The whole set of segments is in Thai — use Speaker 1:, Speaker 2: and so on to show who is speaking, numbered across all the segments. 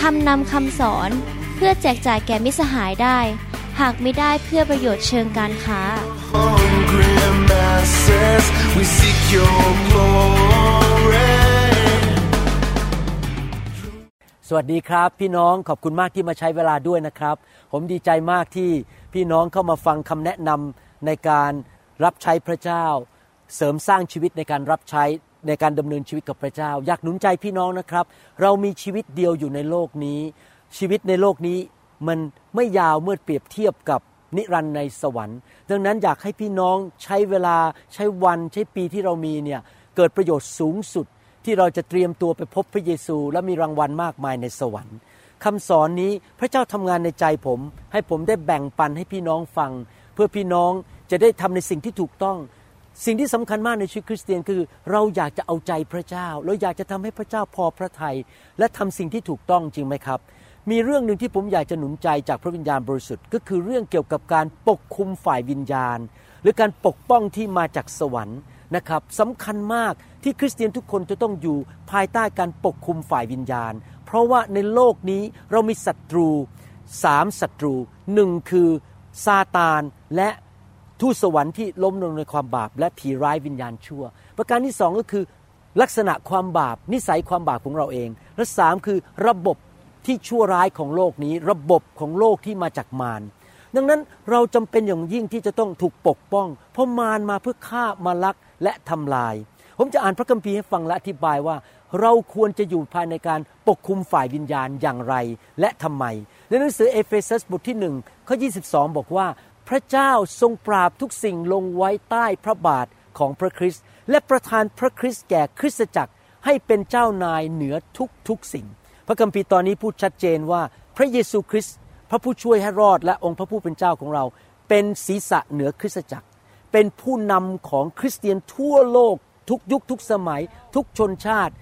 Speaker 1: ทำนำคำสอนเพื่อแจกจ่ายแก่มิสหายได้ หากไม่ได้เพื่อประโยชน์เชิงการค้า
Speaker 2: hungry masses, we seek your glory.
Speaker 3: สวัสดีครับ พี่น้องขอบคุณมากที่มาใช้เวลาด้วยนะครับ ผมดีใจมากที่พี่น้องเข้ามาฟังคำแนะนำในการรับใช้พระเจ้า เสริมสร้างชีวิตในการรับใช้ ในการดำเนินชีวิตกับพระเจ้า อยากหนุนใจพี่น้องนะครับ เรามีชีวิตเดียวอยู่ในโลกนี้ ชีวิตในโลกนี้มันไม่ยาวเมื่อเปรียบเทียบกับนิรันดร์ในสวรรค์ ดังนั้นอยากให้พี่น้องใช้เวลาใช้วันใช้ปีที่เรามีเนี่ยเกิดประโยชน์สูงสุดที่เราจะเตรียมตัวไปพบพระเยซู และมีรางวัลมากมายในสวรรค์คำสอนนี้พระเจ้าทำงานในใจผม ให้ผมได้แบ่งปันให้พี่น้องฟัง เพื่อพี่น้องจะได้ทำในสิ่งที่ถูกต้อง สิ่งที่สำคัญมากในชีวิตคริสเตียนคือ เราอยากจะเอาใจพระเจ้า เราอยากจะทำให้พระเจ้าพอพระทยัยและทำสิ่งที่ถูกต้องจริงไหมครับ มีเรื่องหนึ่งที่ผมอยากจะหนุนใจจากพระวิญญาณบริสุทธิ์ ก็คือเรื่องเกี่ยวกับการปกคุมฝ่ายวิญญาณ หรือการปกป้องที่มาจากสวรรค์นะครับสำคัญมากที่คริสเตียนทุกคนจะต้องอยู่ภายใต้การปกคุมฝ่ายวิญญาณ เพราะว่าในโลกนี้เรามีศัตรูสามศัตรูหนึ่งคือซาตานและ ทูตสวรรค์ที่ล้มลงในความบาป และผีร้ายวิญญาณชั่ว ประการที่สองก็คือ ลักษณะความบาป นิสัยความบาปของเราเอง และสามคือระบบที่ชั่วร้ายของโลกนี้ ระบบของโลกที่มาจากมารดังนั้นเราจำเป็นอย่างยิ่งที่จะต้องถูกปกป้อง เพราะมารมาเพื่อฆ่ามาลักและทำลาย ผมจะอ่านพระคัมภีร์ให้ฟังและอธิบายว่า เราควรจะอยู่ภายในการปกคลุมฝ่ายวิญญาณอย่างไรและทำไม ในหนังสือเอเฟซัสบทที่หนึ่งข้อ 22 บอกว่า พระเจ้าทรงปราบทุกสิ่งลงไว้ใต้พระบาทของพระคริสต์และประทานพระคริสต์แก่คริสตจักรให้เป็นเจ้านายเหนือทุกทุกสิ่ง พระคัมภีร์ตอนนี้พูดชัดเจนว่าพระเยซูคริสต์พระผู้ช่วยให้รอดและองค์พระผู้เป็นเจ้าของเรา เป็นศีรษะเหนือคริสตจักร เป็นผู้นำของคริสเตียนทั่วโลก ทุกยุคทุกสมัย ทุกชนชาติ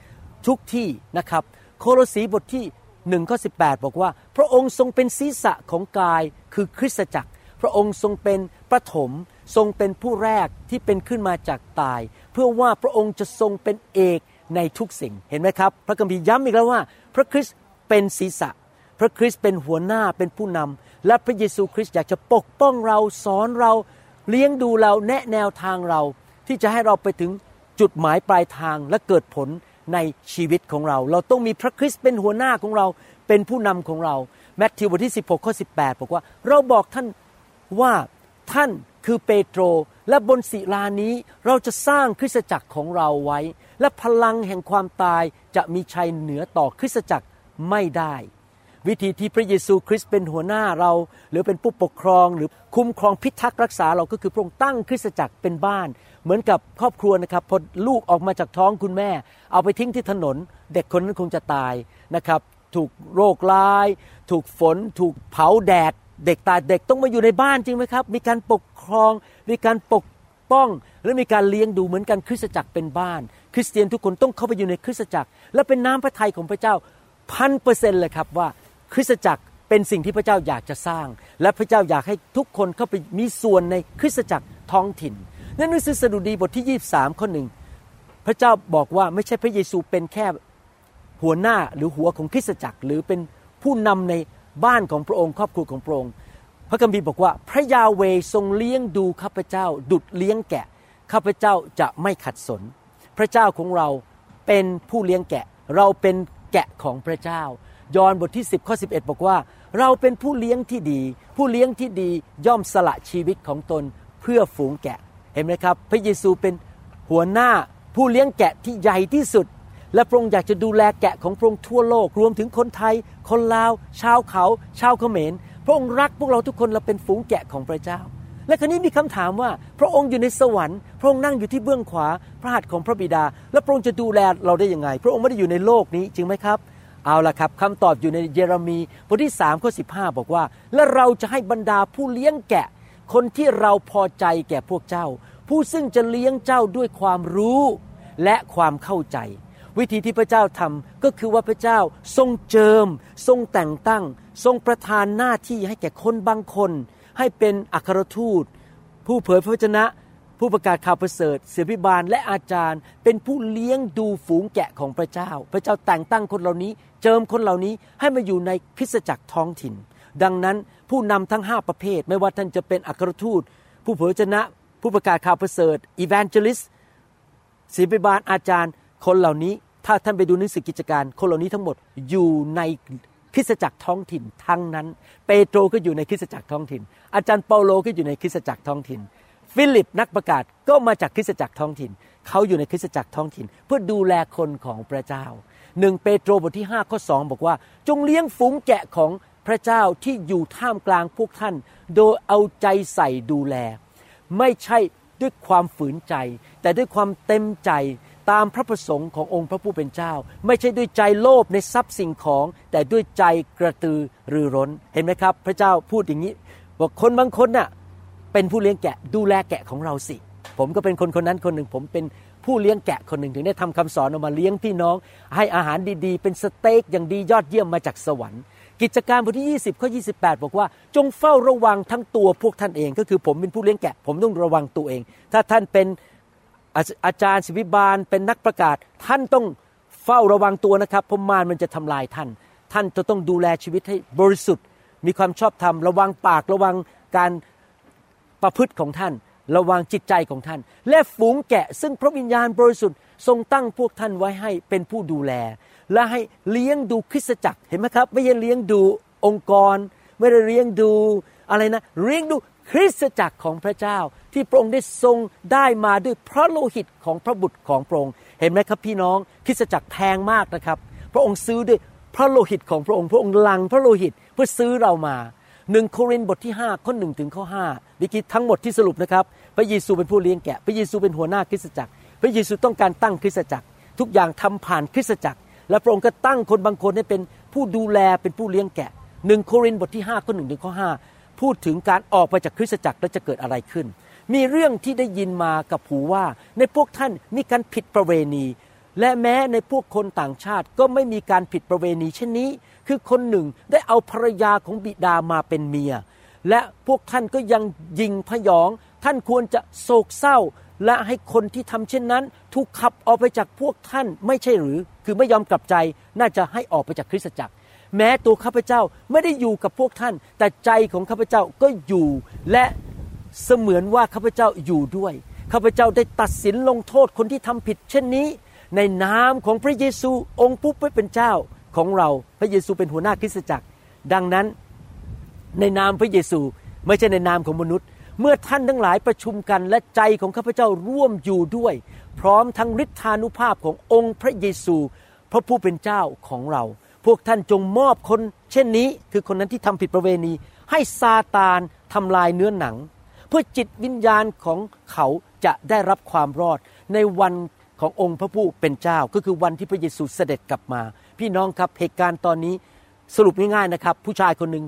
Speaker 3: ทุกที่นะครับ โคโลสีบทที่1ข้อ18 บอกว่า พระองค์ทรงเป็นศีรษะของกายคือคริสตจักร พระองค์ทรงเป็นประถมทรงเป็นผู้แรกที่เป็นขึ้นมาจากตาย เพื่อว่าพระองค์จะทรงเป็นเอกในทุกสิ่งเห็นไหมครับ พระคัมภีร์ย้ำอีกแล้วว่า พระคริสต์เป็นศีรษะ พระคริสต์เป็นหัวหน้าเป็นผู้นำและพระเยซูคริสต์อยากจะปกป้องเราสอนเราเลี้ยงดูเราแนะแนวทางเรา ที่จะให้เราไปถึงจุดหมายปลายทางและเกิดผลในชีวิตของเรา เราต้องมีพระคริสต์เป็นหัวหน้าของเราเป็นผู้นำของเราแมทธิวบทที่ 16ข้อ18 บอกว่า เราบอกท่าน ว่าท่านคือเปโตรและบนศิลานี้เราจะสร้างคริสตจักรของเราไว้ และพลังแห่งความตายจะมีชัยเหนือต่อคริสตจักรไม่ได้ วิธีที่พระเยซูคริสต์เป็นหัวหน้าเรา หรือเป็นผู้ปกครองหรือคุ้มครองพิทักษ์รักษาเราก็คือพระองค์ตั้งคริสตจักรเป็นบ้าน เหมือนกับครอบครัวนะครับพอลูกออกมาจากท้องคุณแม่ เอาไปทิ้งที่ถนน เด็กคนนั้นคงจะตายนะครับ ถูกโรคร้าย ถูกฝน ถูกเผาแดด เด็กตายเด็กต้องมาอยู่ในบ้านจริงไหมครับ มีการปกครอง มีการปกป้อง และมีการเลี้ยงดูเหมือนกันคริสตจักรเป็นบ้าน คริสเตียนทุกคนต้องเข้าไปอยู่ในคริสตจักร และเป็นน้ำพระทัยของพระเจ้าพันเปอร์เซ็นต์เลยครับว่าคริสตจักรเป็นสิ่งที่พระเจ้าอยากจะสร้าง และพระเจ้าอยากให้ทุกคนเข้าไปมีส่วนในคริสตจักรท้องถิ่นนั่นหนังสือสดุดีบทที่ 23ข้อหนึ่งพระเจ้าบอกว่าไม่ใช่พระเยซูเป็นแค่หัวหน้าหรือหัวของคริสตจักร หรือเป็นผู้นำใน บ้านของพระองค์ครอบครัวของพระองค์ พระคัมภีร์บอกว่า พระยาเวทรงเลี้ยงดูข้าพเจ้า ดุดเลี้ยงแกะข้าพเจ้าจะไม่ขัดสน พระเจ้าของเราเป็นผู้เลี้ยงแกะ เราเป็นแกะของพระเจ้า ยอห์นบทที่ 10ข้อ11 บอกว่า เราเป็นผู้เลี้ยงที่ดี ผู้เลี้ยงที่ดีย่อมสละชีวิตของตนเพื่อฝูงแกะ เห็นไหมครับ พระเยซูเป็นหัวหน้าผู้เลี้ยงแกะที่ใหญ่ที่สุด และพระองค์อยากจะดูแลแกะของพระองค์ทั่วโลก รวมถึงคนไทย คนลาว ชาวเขา ชาวเขมร พระองค์รักพวกเราทุกคนเราเป็นฝูงแกะของพระเจ้า และคราวนี้มีคำถามว่า พระองค์อยู่ในสวรรค์ พระองค์นั่งอยู่ที่เบื้องขวา พระหัตถ์ของพระบิดา และพระองค์จะดูแลเราได้ยังไง พระองค์ไม่ได้อยู่ในโลกนี้จริงไหมครับ เอาละครับคำตอบอยู่ในเยเรมีบทที่3ข้อ15บอกว่า และเราจะให้บรรดาผู้เลี้ยงแกะ คนที่เราพอใจแก่พวกเจ้า ผู้ซึ่งจะเลี้ยงเจ้าด้วยความรู้และความเข้าใจ วิธีที่พระเจ้าทำก็คือว่าพระเจ้าทรงเจิม ทรงแต่งตั้ง ทรงประทานหน้าที่ให้แก่คนบางคน ให้เป็นอัครทูต ผู้เผยพระวจนะ ผู้ประกาศข่าวประเสริฐเสียพิบาลและอาจารย์ เป็นผู้เลี้ยงดูฝูงแกะของพระเจ้า พระเจ้าแต่งตั้งคนเหล่านี้ เจิมคนเหล่านี้ให้มาอยู่ในคริสตจักรท้องถิ่น ดังนั้นผู้นำทั้งห้าประเภท ไม่ว่าท่านจะเป็นอัครทูต ผู้เผยพระวจนะ ผู้ประกาศข่าวประเสริฐอีแวนเจลิสศิบิบาลอาจารย์คนเหล่านี้ ถ้าท่านไปดูหนังสือกิจการคนเหล่านี้ทั้งหมดอยู่ในคริสตจักรท้องถิ่นทั้งนั้น เปโตรก็อยู่ในคริสตจักรท้องถิ่น อาจารย์เปาโลก็อยู่ในคริสตจักรท้องถิ่น ฟิลิปนักประกาศก็มาจากคริสตจักรท้องถิ่น เขาอยู่ในคริสตจักรท้องถิ่น เพื่อดูแลคนของพระเจ้าหนึ่งเปโตรบทที่5ข้อ2บอกว่า จงเลี้ยงฝูงแกะของพระเจ้าที่อยู่ท่ามกลางพวกท่าน โดยเอาใจใส่ดูแล ไม่ใช่ด้วยความฝืนใจ แต่ด้วยความเต็มใจ ตามพระประสงค์ขององค์พระผู้เป็นเจ้า ไม่ใช่ด้วยใจโลภในทรัพย์สิ่งของ แต่ด้วยใจกระตือรือร้นเห็นไหมครับ พระเจ้าพูดอย่างนี้บอกคนบางคนน่ะเป็นผู้เลี้ยงแกะดูแลแกะของเราสิ ผมก็เป็นคนคนนั้นคนหนึ่ง ผมเป็นผู้เลี้ยงแกะคนหนึ่งถึงได้ทำคำสอนออกมาเลี้ยงพี่น้อง ให้อาหารดีๆ เป็นสเต็กอย่างดียอดเยี่ยมมาจากสวรรค์กิจการบทที่ 20ข้อ28 บอกว่า จงเฝ้าระวังทั้งตัวพวกท่านเอง ก็คือผมเป็นผู้เลี้ยงแกะ ผมต้องระวังตัวเอง ถ้าท่านเป็น อาจารย์ศิวิบาลเป็นนักประกาศ ท่านต้องเฝ้าระวังตัวนะครับเพราะมารมันจะทำลายท่าน ท่านจะต้องดูแลชีวิตให้บริสุทธิ์ มีความชอบธรรมระวังปากระวังการประพฤติของท่าน ระวังจิตใจของท่าน และฝูงแกะ ซึ่งพระวิญญาณบริสุทธิ์ทรงตั้งพวกท่านไว้ให้เป็นผู้ดูแล และให้เลี้ยงดูคริสตจักรเห็นไหมครับ ไม่ใช่เลี้ยงดูองค์กร ไม่ได้เลี้ยงดูอะไรนะเลี้ยงดู คริสตจักรของพระเจ้าที่พระองค์ได้ทรงได้มาด้วยพระโลหิตของพระบุตรของพระองค์ เห็นไหมครับพี่น้องคริสตจักรแพงมากนะครับ พระองค์ซื้อด้วยพระโลหิตของพระองค์ พระองค์ลังพระโลหิตเพื่อซื้อเรามาหนึ่งโครินธ์บทที่5ข้อหนึ่งถึงข้อ5วิกิทั้งหมดที่สรุปนะครับ พระเยซูเป็นผู้เลี้ยงแกะ พระเยซูเป็นหัวหน้าคริสตจักร พระเยซูต้องการตั้งคริสตจักร ทุกอย่างทำผ่านคริสตจักร และพระองค์ก็ตั้งคนบางคนให้เป็นผู้ดูแลเป็นผู้เลี้ยงแกะหนึ่งโครินธ์บทที่5ข้อหนึ่งถึงข้อ5 พูดถึงการออกไปจากคริสตจักรแล้วจะเกิดอะไรขึ้น มีเรื่องที่ได้ยินมากับหูว่า ในพวกท่านมีการผิดประเวณี และแม้ในพวกคนต่างชาติก็ไม่มีการผิดประเวณีเช่นนี้ คือคนหนึ่งได้เอาภรรยาของบิดามาเป็นเมีย และพวกท่านก็ยังยิงพยอง ท่านควรจะโศกเศร้า และให้คนที่ทำเช่นนั้น ถูกขับออกไปจากพวกท่านไม่ใช่หรือ คือไม่ยอมกลับใจน่าจะให้ออกไปจากคริสตจักร แม้ตัวข้าพเจ้าไม่ได้อยู่กับพวกท่าน แต่ใจของข้าพเจ้าก็อยู่ และเสมือนว่าข้าพเจ้าอยู่ด้วยข้าพเจ้าได้ตัดสินลงโทษคนที่ทำผิด เช่นนี้ ในนามของพระเยซูองค์ผู้เป็นเจ้าของเราพระเยซูเป็นหัวหน้าคริสตจักร ดังนั้น ในนามพระเยซูไม่ใช่ในนามของมนุษย์ เมื่อท่านทั้งหลายประชุมกันและใจของข้าพเจ้าร่วมอยู่ด้วย พร้อมทั้งฤทธานุภาพขององค์พระเยซู พระผู้เป็นเจ้าของเรา พวกท่านจงมอบคน เช่นนี้คือคนนั้นที่ทำผิดประเวณี ให้ซาตานทำลายเนื้อหนัง เพื่อจิตวิญญาณของเขาจะได้รับความรอดในวันขององค์พระผู้เป็นเจ้า ก็คือวันที่พระเยซูเสด็จกลับมา พี่น้องครับเหตุการณ์ตอนนี้สรุปง่ายๆนะครับ ผู้ชายคนหนึ่ง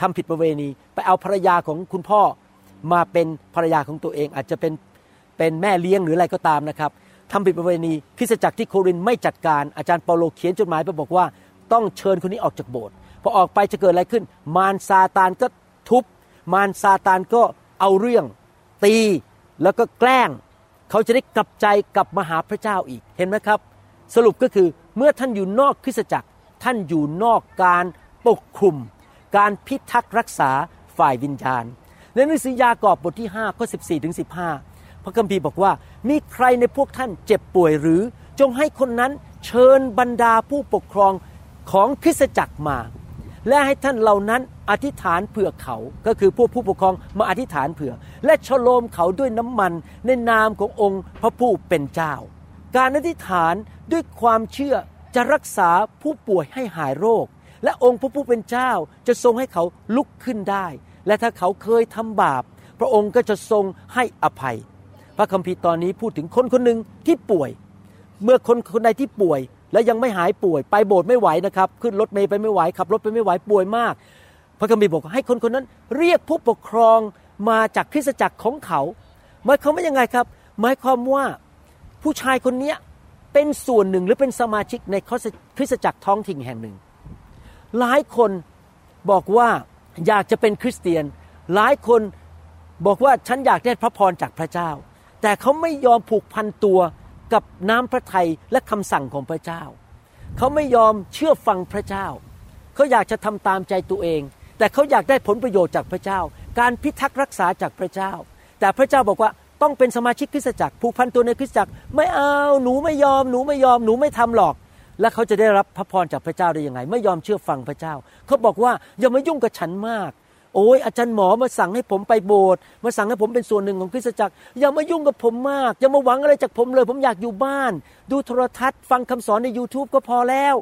Speaker 3: ทำผิดประเวณี ไปเอาภรรยาของคุณพ่อมาเป็นภรรยาของตัวเอง อาจจะเป็นเป็นแม่เลี้ยงหรืออะไรก็ตามนะครับทำผิดประเวณีคริสตจักรที่โครินไม่จัดการอาจารย์เปาโลเขียนจดหมายไปบอกว่า ต้องเชิญคนนี้ออกจากโบสถ์พอออกไปจะเกิดอะไรขึ้น มารซาตานก็ทุบ มารซาตานก็เอาเรื่อง ตีแล้วก็แกล้ง เขาจะได้กลับใจกลับมาหาพระเจ้าอีกเห็นไหมครับ สรุปก็คือเมื่อท่านอยู่นอกคริสตจักร ท่านอยู่นอกการปกคลุม การพิทักษ์รักษาฝ่ายวิญญาณในหนังสือยากอบบทที่5ข้อ14ถึง15 พระคัมภีร์บอกว่า มีใครในพวกท่านเจ็บป่วยหรือ จงให้คนนั้นเชิญบรรดาผู้ปกครอง ของคริสตจักรมา และให้ท่านเหล่านั้นอธิษฐานเผื่อเขา ก็คือพวกผู้ปกครองมาอธิษฐานเผื่อ และฉโลมเขาด้วยน้ำมันในนามขององค์พระผู้เป็นเจ้า การอธิษฐานด้วยความเชื่อจะรักษาผู้ป่วยให้หายโรค และองค์พระผู้เป็นเจ้าจะทรงให้เขาลุกขึ้นได้ และถ้าเขาเคยทำบาป พระองค์ก็จะทรงให้อภัย พระคัมภีร์ตอนนี้พูดถึงคนคนหนึ่งที่ป่วย เมื่อคนคนใดที่ป่วย แล้วยังไม่หายป่วย ไปโบสถ์ไม่ไหวนะครับ ขึ้นรถเมล์ไปไม่ไหวขับรถไปไม่ไหวป่วยมาก พระคัมภีร์บอกให้คนคนนั้น เรียกผู้ปกครองมาจากคริสตจักรของเขาหมายความว่ายังไงครับ หมายความว่าผู้ชายคนเนี้ยเป็นส่วนหนึ่งหรือเป็นสมาชิกในคริสตจักรท้องถิ่นแห่งหนึ่ง หลายคนบอกว่าอยากจะเป็นคริสเตียน หลายคนบอกว่าฉันอยากได้พระพรจากพระเจ้า แต่เขาไม่ยอมผูกพันตัว กับน้ำพระทัยและคำสั่งของพระเจ้า เขาไม่ยอมเชื่อฟังพระเจ้า เขาอยากจะทำตามใจตัวเอง แต่เขาอยากได้ผลประโยชน์จากพระเจ้า การพิทักษ์รักษาจากพระเจ้า แต่พระเจ้าบอกว่าต้องเป็นสมาชิกคริสตจักรผูกพันตัวในคริสตจักรไม่เอาหนูไม่ยอมหนูไม่ยอมหนูไม่ทำหรอก แล้วเขาจะได้รับพระพรจากพระเจ้าได้ยังไง ไม่ยอมเชื่อฟังพระเจ้า เขาบอกว่าอย่ามายุ่งกับฉันมาก โอ้ยอาจารย์หมอมาสั่งให้ผมไปโบสถ์มาสั่งให้ผมเป็นส่วนหนึ่งของคริสตจักร อย่ามายุ่งกับผมมาก อย่ามาหวังอะไรจากผมเลย ผมอยากอยู่บ้าน ดูโทรทัศน์ ฟังคำสอนใน YouTube ก็พอแล้ว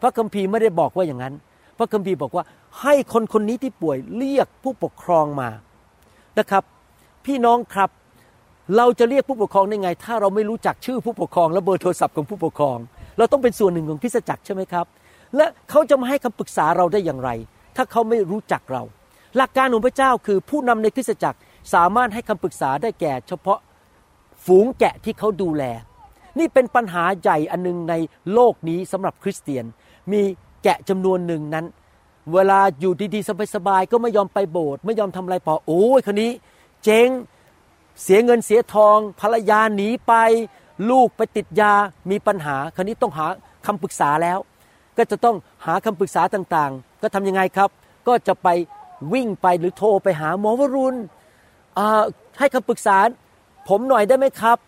Speaker 3: พระคัมภีร์ไม่ได้บอกว่าอย่างนั้น พระคัมภีร์บอกว่าให้คนคนนี้ที่ป่วยเรียกผู้ปกครองมานะครับ พี่น้องครับเราจะเรียกผู้ปกครองได้ไง ถ้าเราไม่รู้จักชื่อผู้ปกครอง และเบอร์โทรศัพท์ของผู้ปกครอง เราต้องเป็นส่วนหนึ่งของคริสตจักรใช่ไหมครับ และเขาจะมาให้คำปรึกษาเราได้อย่างไร ถ้าเขาไม่รู้จักเรา หลักการของพระเจ้าคือผู้นำในคริสตจักรสามารถให้คำปรึกษาได้แก่ เฉพาะฝูงแกะที่เขาดูแล นี่เป็นปัญหาใหญ่อันนึงในโลกนี้สำหรับคริสเตียน มีแกะจำนวนหนึ่งนั้น เวลาอยู่ดีๆสบายๆก็ไม่ยอมไปโบสถ์ไม่ยอมทำอะไรพอโอ้ยคนนี้ เจ๊งเสียเงินเสียทอง ภรรยาหนีไปลูกไปติดยามีปัญหาคราวนี้ต้องหาคำปรึกษาแล้ว ก็จะต้องหาคำปรึกษาต่างๆ ก็ทำยังไงครับ ก็จะไป วิ่งไปหรือโทรไปหาหมอวรุณให้คำปรึกษาผมหน่อยได้ไหมครับ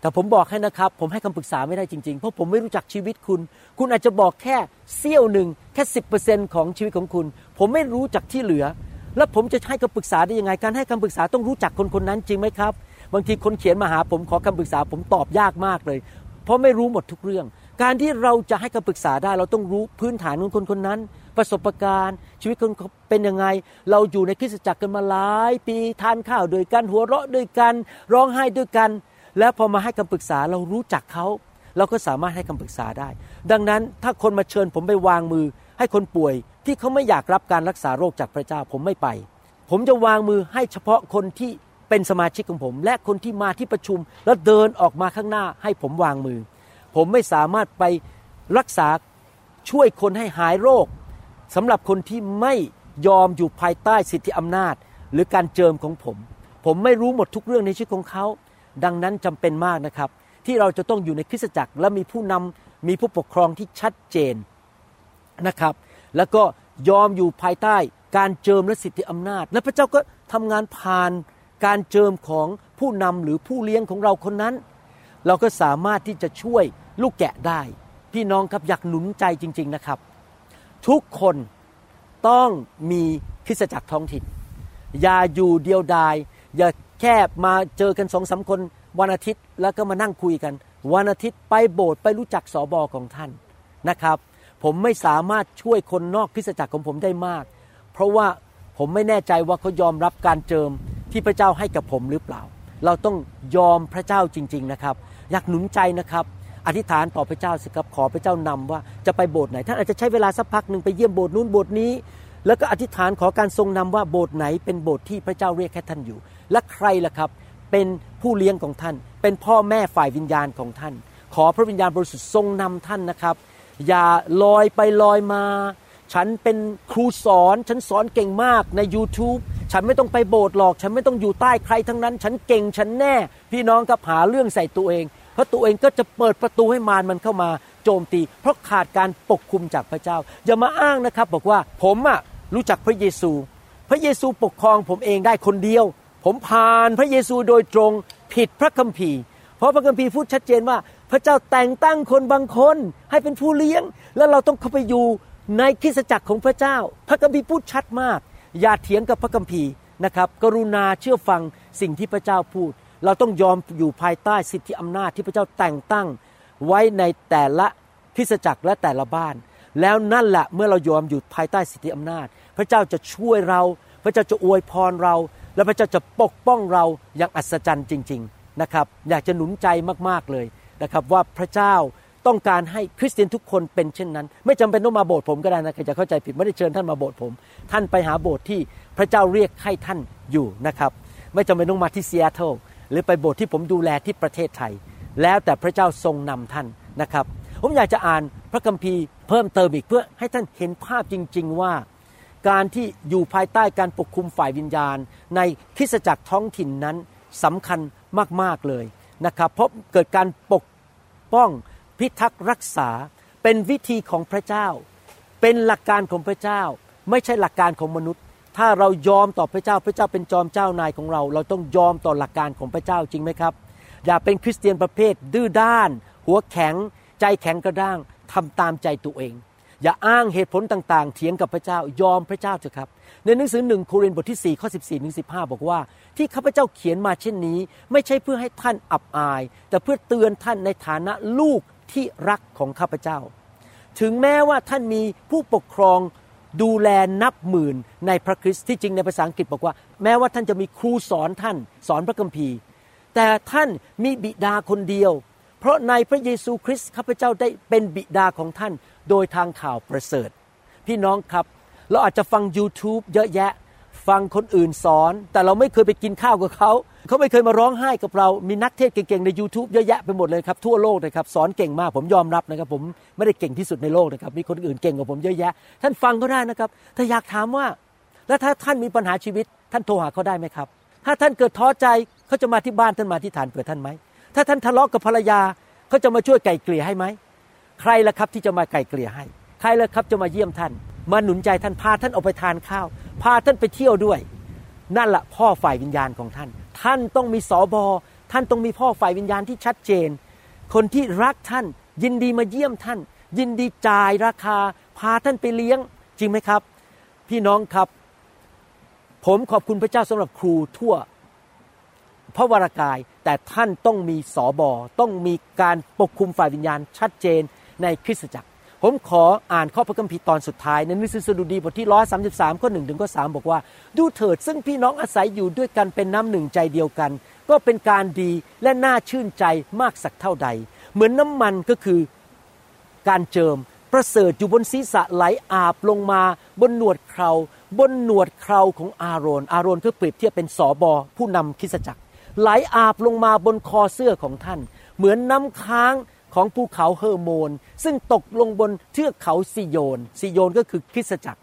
Speaker 3: แต่ผมบอกให้นะครับ ผมให้คำปรึกษาไม่ได้จริงๆ เพราะผมไม่รู้จักชีวิตคุณ คุณอาจจะบอกแค่เสี้ยวหนึ่งแค่สิบเปอร์เซ็นของชีวิตของคุณ ผมไม่รู้จักที่เหลือ แล้วผมจะให้คำปรึกษาได้ยังไง การให้คำปรึกษาต้องรู้จักคนคนนั้นจริงไหมครับ บางทีคนเขียนมาหาผมขอคำปรึกษาผมตอบยากมากเลย เพราะไม่รู้หมดทุกเรื่อง การที่เราจะให้คำปรึกษาได้ เราต้องรู้พื้นฐานของคนคนนั้น ประสบการณ์ ชีวิตคนเป็นยังไง เราอยู่ในคริสตจักรกันมาหลายปีทานข้าวด้วยกันหัวเราะด้วยกันร้องไห้ด้วยกัน แล้วพอมาให้คำปรึกษาเรารู้จักเขา เราก็สามารถให้คำปรึกษาได้ ดังนั้นถ้าคนมาเชิญผมไปวางมือ ให้คนป่วยที่เขาไม่อยากรับการรักษาโรคจากพระเจ้าผมไม่ไป ผมจะวางมือให้เฉพาะคนที่เป็นสมาชิกของผม และคนที่มาที่ประชุม แล้วเดินออกมาข้างหน้าให้ผมวางมือ ผมไม่สามารถไปรักษาช่วยคนให้หายโรคสำหรับคนที่ไม่ยอมอยู่ภายใต้สิทธิอำนาจ หรือการเจิมของผม ผมไม่รู้หมดทุกเรื่องในชีวิตของเขา ดังนั้นจำเป็นมากนะครับ ที่เราจะต้องอยู่ในคริสตจักร และมีผู้นำมีผู้ปกครองที่ชัดเจนนะครับ แล้วก็ยอมอยู่ภายใต้การเจิมและสิทธิอำนาจ และพระเจ้าก็ทำงานผ่านการเจิมของผู้นำหรือผู้เลี้ยงของเราคนนั้น เราก็สามารถที่จะช่วย ลูกแกะได้ พี่น้องครับอยากหนุนใจจริง ๆนะครับ ทุกคนต้องมีคริสตจักรท้องถิ่น อย่าอยู่เดียวดาย อย่าแค่มาเจอกันสองสาคนวันอาทิตย์แล้วก็มานั่งคุยกัน วันอาทิตย์ไปโบสถ์ไปรู้จักสอบอของท่านนะครับ ผมไม่สามารถช่วยคนนอกคริสตจักรของผมได้มาก เพราะว่าผมไม่แน่ใจว่าเขายอมรับการเจิมที่พระเจ้าให้กับผมหรือเปล่า เราต้องยอมพระเจ้าจริง ๆนะครับ อยากหนุนใจนะครับ อธิษฐานต่อพระเจ้าสิครับขอพระเจ้านำว่าจะไปโบสถ์ไหนท่านอาจจะใช้เวลาสักพักหนึ่งไปเยี่ยมโบสถ์นู้นโบสถ์นี้ แล้วก็อธิษฐานขอการทรงนำว่าโบสถ์ไหนเป็นโบสถ์ที่พระเจ้าเรียกแค่ท่านอยู่ และใครล่ะครับเป็นผู้เลี้ยงของท่าน เป็นพ่อแม่ฝ่ายวิญญาณของท่าน ขอพระวิญญาณบริสุทธิ์ทรงนำท่านนะครับ อย่าลอยไปลอยมา ฉันเป็นครูสอน ฉันสอนเก่งมากใน YouTube ฉันไม่ต้องไปโบสถ์หรอก ฉันไม่ต้องอยู่ใต้ใครทั้งนั้น ฉันเก่งฉันแน่ พี่น้องกับหาเรื่องใส่ตัวเอง เพราะตัวเองก็จะเปิดประตูให้มารมันเข้ามาโจมตี เพราะขาดการปกคุมจากพระเจ้า อย่ามาอ้างนะครับ บอกว่าผมอะรู้จักพระเยซู พระเยซูปกครองผมเองได้คนเดียว ผมผ่านพระเยซูโดยตรงผิดพระคัมภีร์ เพราะพระคัมภีร์พูดชัดเจนว่า พระเจ้าแต่งตั้งคนบางคนให้เป็นผู้เลี้ยง แล้วเราต้องเข้าไปอยู่ในคริสตจักรของพระเจ้า พระคัมภีร์พูดชัดมาก อย่าเถียงกับพระคัมภีร์นะครับ กรุณาเชื่อฟังสิ่งที่พระเจ้าพูด เราต้องยอมอยู่ภายใต้สิทธิอำนาจที่พระเจ้าแต่งตั้งไว้ในแต่ละคริสจักรและแต่ละบ้าน แล้วนั่นแหละเมื่อเรายอมอยู่ภายใต้สิทธิอำนาจ พระเจ้าจะช่วยเรา พระเจ้าจะอวยพรเรา และพระเจ้าจะปกป้องเราอย่างอัศจรรย์จริง ๆนะครับ อยากจะหนุนใจมากๆเลยนะครับว่าพระเจ้าต้องการให้คริสเตียนทุกคนเป็นเช่นนั้น ไม่จำเป็นต้องมาโบสถ์ผมก็ได้นะใครจะเข้าใจผิดไม่ได้เชิญท่านมาโบสถ์ผม ท่านไปหาโบสถ์ที่พระเจ้าเรียกให้ท่านอยู่นะครับ ไม่จำเป็นต้องมาที่ซีแอตเทิล หรือไปโบสถ์ที่ผมดูแลที่ประเทศไทย แล้วแต่พระเจ้าทรงนำท่านนะครับ ผมอยากจะอ่านพระคัมภีร์เพิ่มเติมอีกเพื่อให้ท่านเห็นภาพจริง ๆ ว่า การที่อยู่ภายใต้การปกคุมฝ่ายวิญญาณ ในคริสตจักรท้องถิ่นนั้นสำคัญมากๆเลยนะครับ เพราะเกิดการปกป้องพิทักษ์รักษาเป็นวิธีของพระเจ้า เป็นหลักการของพระเจ้า ไม่ใช่หลักการของมนุษย์ ถ้าเรายอมต่อพระเจ้าพระเจ้าเป็นจอมเจ้านายของเรา เราต้องยอมต่อหลักการของพระเจ้าจริงไหมครับ อย่าเป็นคริสเตียนประเภท ดื้อด้าน หัวแข็ง ใจแข็งกระด้างทำตามใจตัวเอง อย่าอ้างเหตุผลต่างๆ เถียงกับพระเจ้ายอมพระเจ้าเถอะครับ ในหนังสือหนึ่งโครินธ์บทที่4ข้อ14ถึง15 บอกว่า ที่ข้าพเจ้าเขียนมาเช่นนี้ ไม่ใช่เพื่อให้ท่านอับอาย แต่เพื่อเตือนท่านในฐานะลูกที่รักของข้าพเจ้า ถึงแม้ว่าท่านมีผู้ปกครอง ดูแลนับหมื่นในพระคริสต์ที่จริงในภาษาอังกฤษบอกว่า แม้ว่าท่านจะมีครูสอนท่าน สอนพระคัมภีร์ แต่ท่านมีบิดาคนเดียว เพราะในพระเยซูคริสต์ข้าพเจ้าได้เป็นบิดาของท่าน โดยทางข่าวประเสริฐ พี่น้องครับ เราอาจจะฟัง YouTube เยอะแยะ ฟังคนอื่นสอน แต่เราไม่เคยไปกินข้าวกับเขา เขาไม่เคยมาร้องไห้กับเรา มีนักเทศเก่งๆใน YouTube เยอะแยะไปหมดเลยครับทั่วโลกนะครับสอนเก่งมากผมยอมรับนะครับ ผมไม่ได้เก่งที่สุดในโลกนะครับ มีคนอื่นเก่งกว่าผมเยอะแยะ ท่านฟังก็ได้นะครับแต่อยากถามว่า แล้วถ้าท่านมีปัญหาชีวิต ท่านโทรหาเขาได้ไหมครับ ถ้าท่านเกิดท้อใจเขาจะมาที่บ้านท่านมาที่ฐานเผื่อท่านไหมถ้าท่านทะเลาะกับภรรยาเขาจะมาช่วยไก่เกลี่ยให้ไหมใครล่ะครับที่จะมาไก่เกลี่ยให้ ใครล่ะครับจะมาเยี่ยมท่านมาหนุนใจท่านพาท่านออกไปทานข้าว พาท่านไปเที่ยวด้วย นั่นแหละพ่อฝ่ายวิญญาณของท่าน ท่านต้องมีสอบอท่านต้องมีพ่อฝ่ายวิญญาณที่ชัดเจน คนที่รักท่าน ยินดีมาเยี่ยมท่าน ยินดีจ่ายราคา พาท่านไปเลี้ยงจริงไหมครับ พี่น้องครับ ผมขอบคุณพระเจ้าสำหรับครูทั่วพระวรากายแต่ท่านต้องมีสอบอต้องมีการปกคุมฝ่ายวิญญาณชัดเจนในคริสตจักร ผมขออ่านข้อพระคัมภีร์ตอนสุดท้ายในหนังสือสดุดีบทที่ร้อยสาสิบสามข้อหนึ่งถึงข้อสามบอกว่า ดูเถิดซึ่งพี่น้องอาศัยอยู่ด้วยกันเป็นน้ำหนึ่งใจเดียวกัน ก็เป็นการดีและน่าชื่นใจมากสักเท่าใด เหมือนน้ำมันก็คือการเจิมประเสริฐอยู่บนศีรษะไหลอาบลงมา บนหนวดเคราบนหนวดเคราของอาโรน อาโรนเพื่อเปรียบเทียบเป็นสอบอผู้นำคริสตจักร ไหลอาบลงมาบนคอเสื้อของท่าน เหมือนน้ำค้าง ของภูเขาเฮอร์โมน ซึ่งตกลงบนเทือกเขาซิโยนซิโยนก็คือคริสตจักร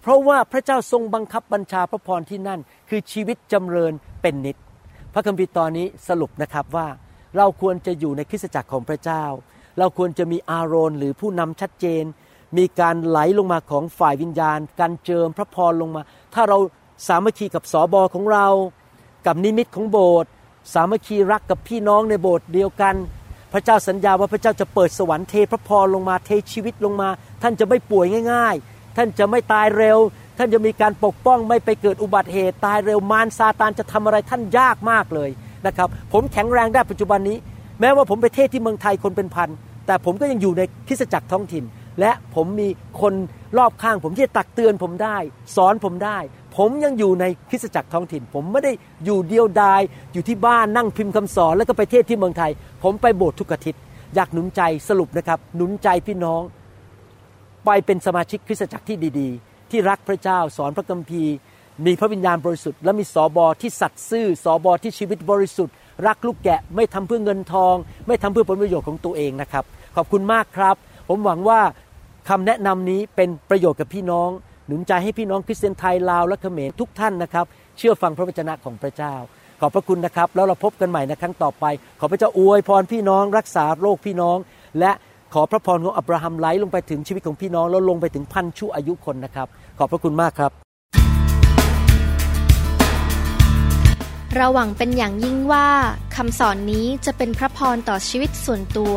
Speaker 3: เพราะว่าพระเจ้าทรงบังคับบัญชาพระพรที่นั่น คือชีวิตจำเริญเป็นนิด พระคัมภีร์ตอนนี้สรุปนะครับว่าเราควรจะอยู่ในคริสตจักรของพระเจ้า เราควรจะมีอาโรนหรือผู้นำชัดเจน มีการไหลลงมาของฝ่ายวิญญาณ การเจิมพระพรลงมา ถ้าเราสามัคคีกับสอบอของเรา กับนิมิตของโบสถ์สามัคคีรักกับพี่น้องในโบสถ์เดียวกัน พระเจ้าสัญญาว่าพระเจ้าจะเปิดสวรรค์เทพระพรลงมาเทชีวิตลงมา ท่านจะไม่ป่วยง่าย ๆ ท่านจะไม่ตายเร็ว ท่านจะมีการปกป้องไม่ไปเกิดอุบัติเหตุตายเร็วมารซาตานจะทำอะไรท่านยากมากเลยนะครับ ผมแข็งแรงได้ปัจจุบันนี้ แม้ว่าผมไปเทศที่เมืองไทยคนเป็นพันแต่ผมก็ยังอยู่ในคริสตจักรท้องถิ่น และผมมีคนรอบข้างผมที่ตักเตือนผมได้ สอนผมได้ ผมยังอยู่ในคริสตจักรท้องถิ่น ผมไม่ได้อยู่เดียวดายอยู่ที่บ้านนั่งพิมพ์คำสอนแล้วก็ไปเทศที่เมืองไทย ผมไปโบสถ์ทุกอาทิตย์อยากหนุนใจสรุปนะครับ หนุนใจพี่น้อง ไปเป็นสมาชิกคริสตจักรที่ดีๆ ที่รักพระเจ้าสอนพระคัมภีร์ มีพระวิญญาณบริสุทธิ์และมีสอบอที่สัตย์ซื่อสอบอที่ชีวิตบริสุทธิ์ รักลูกแกะไม่ทำเพื่อเงินทอง ไม่ทำเพื่อผลประโยชน์ของตัวเองนะครับ ขอบคุณมากครับ ผมหวังว่าคำแนะนำนี้เป็นประโยชน์กับพี่น้อง นุนใจให้พี่น้องคริสเตียนไทยลาวและเขมรทุกท่านนะครับ เชื่อฟังพระวจนะของพระเจ้า ขอบพระคุณนะครับ แล้วเราพบกันใหม่ในครั้งต่อไป ขอพระเจ้าอวยพรพี่น้องรักษาโรคพี่น้อง และขอพระพรของอับราฮัมไหลลงไปถึงชีวิตของพี่น้องแล้วลงไปถึงพันชั่วอายุคนนะครับ ขอบพระคุณมากครับ
Speaker 1: เราหวังเป็นอย่างยิ่งว่าคำสอนนี้จะเป็นพระพรต่อชีวิตส่วนตัว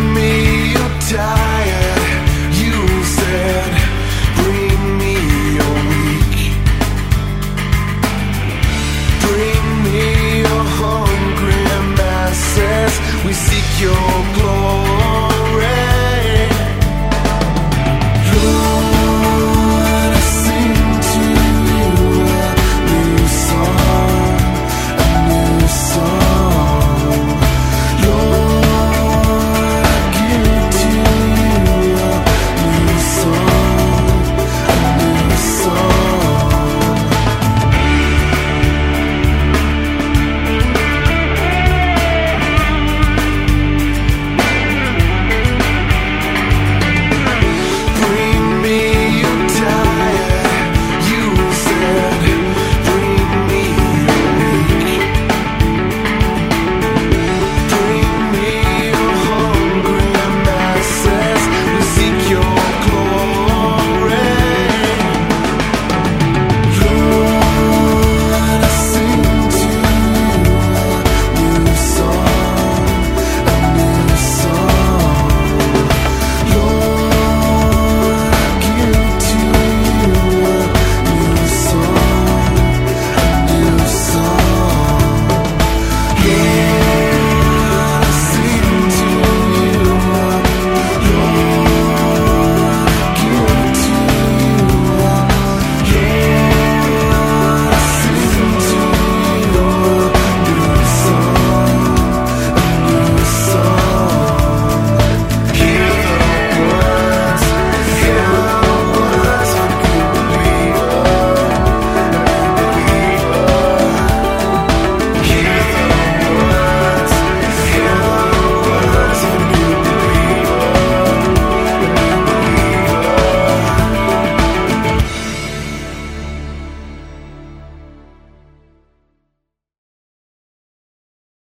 Speaker 2: me, you're tired.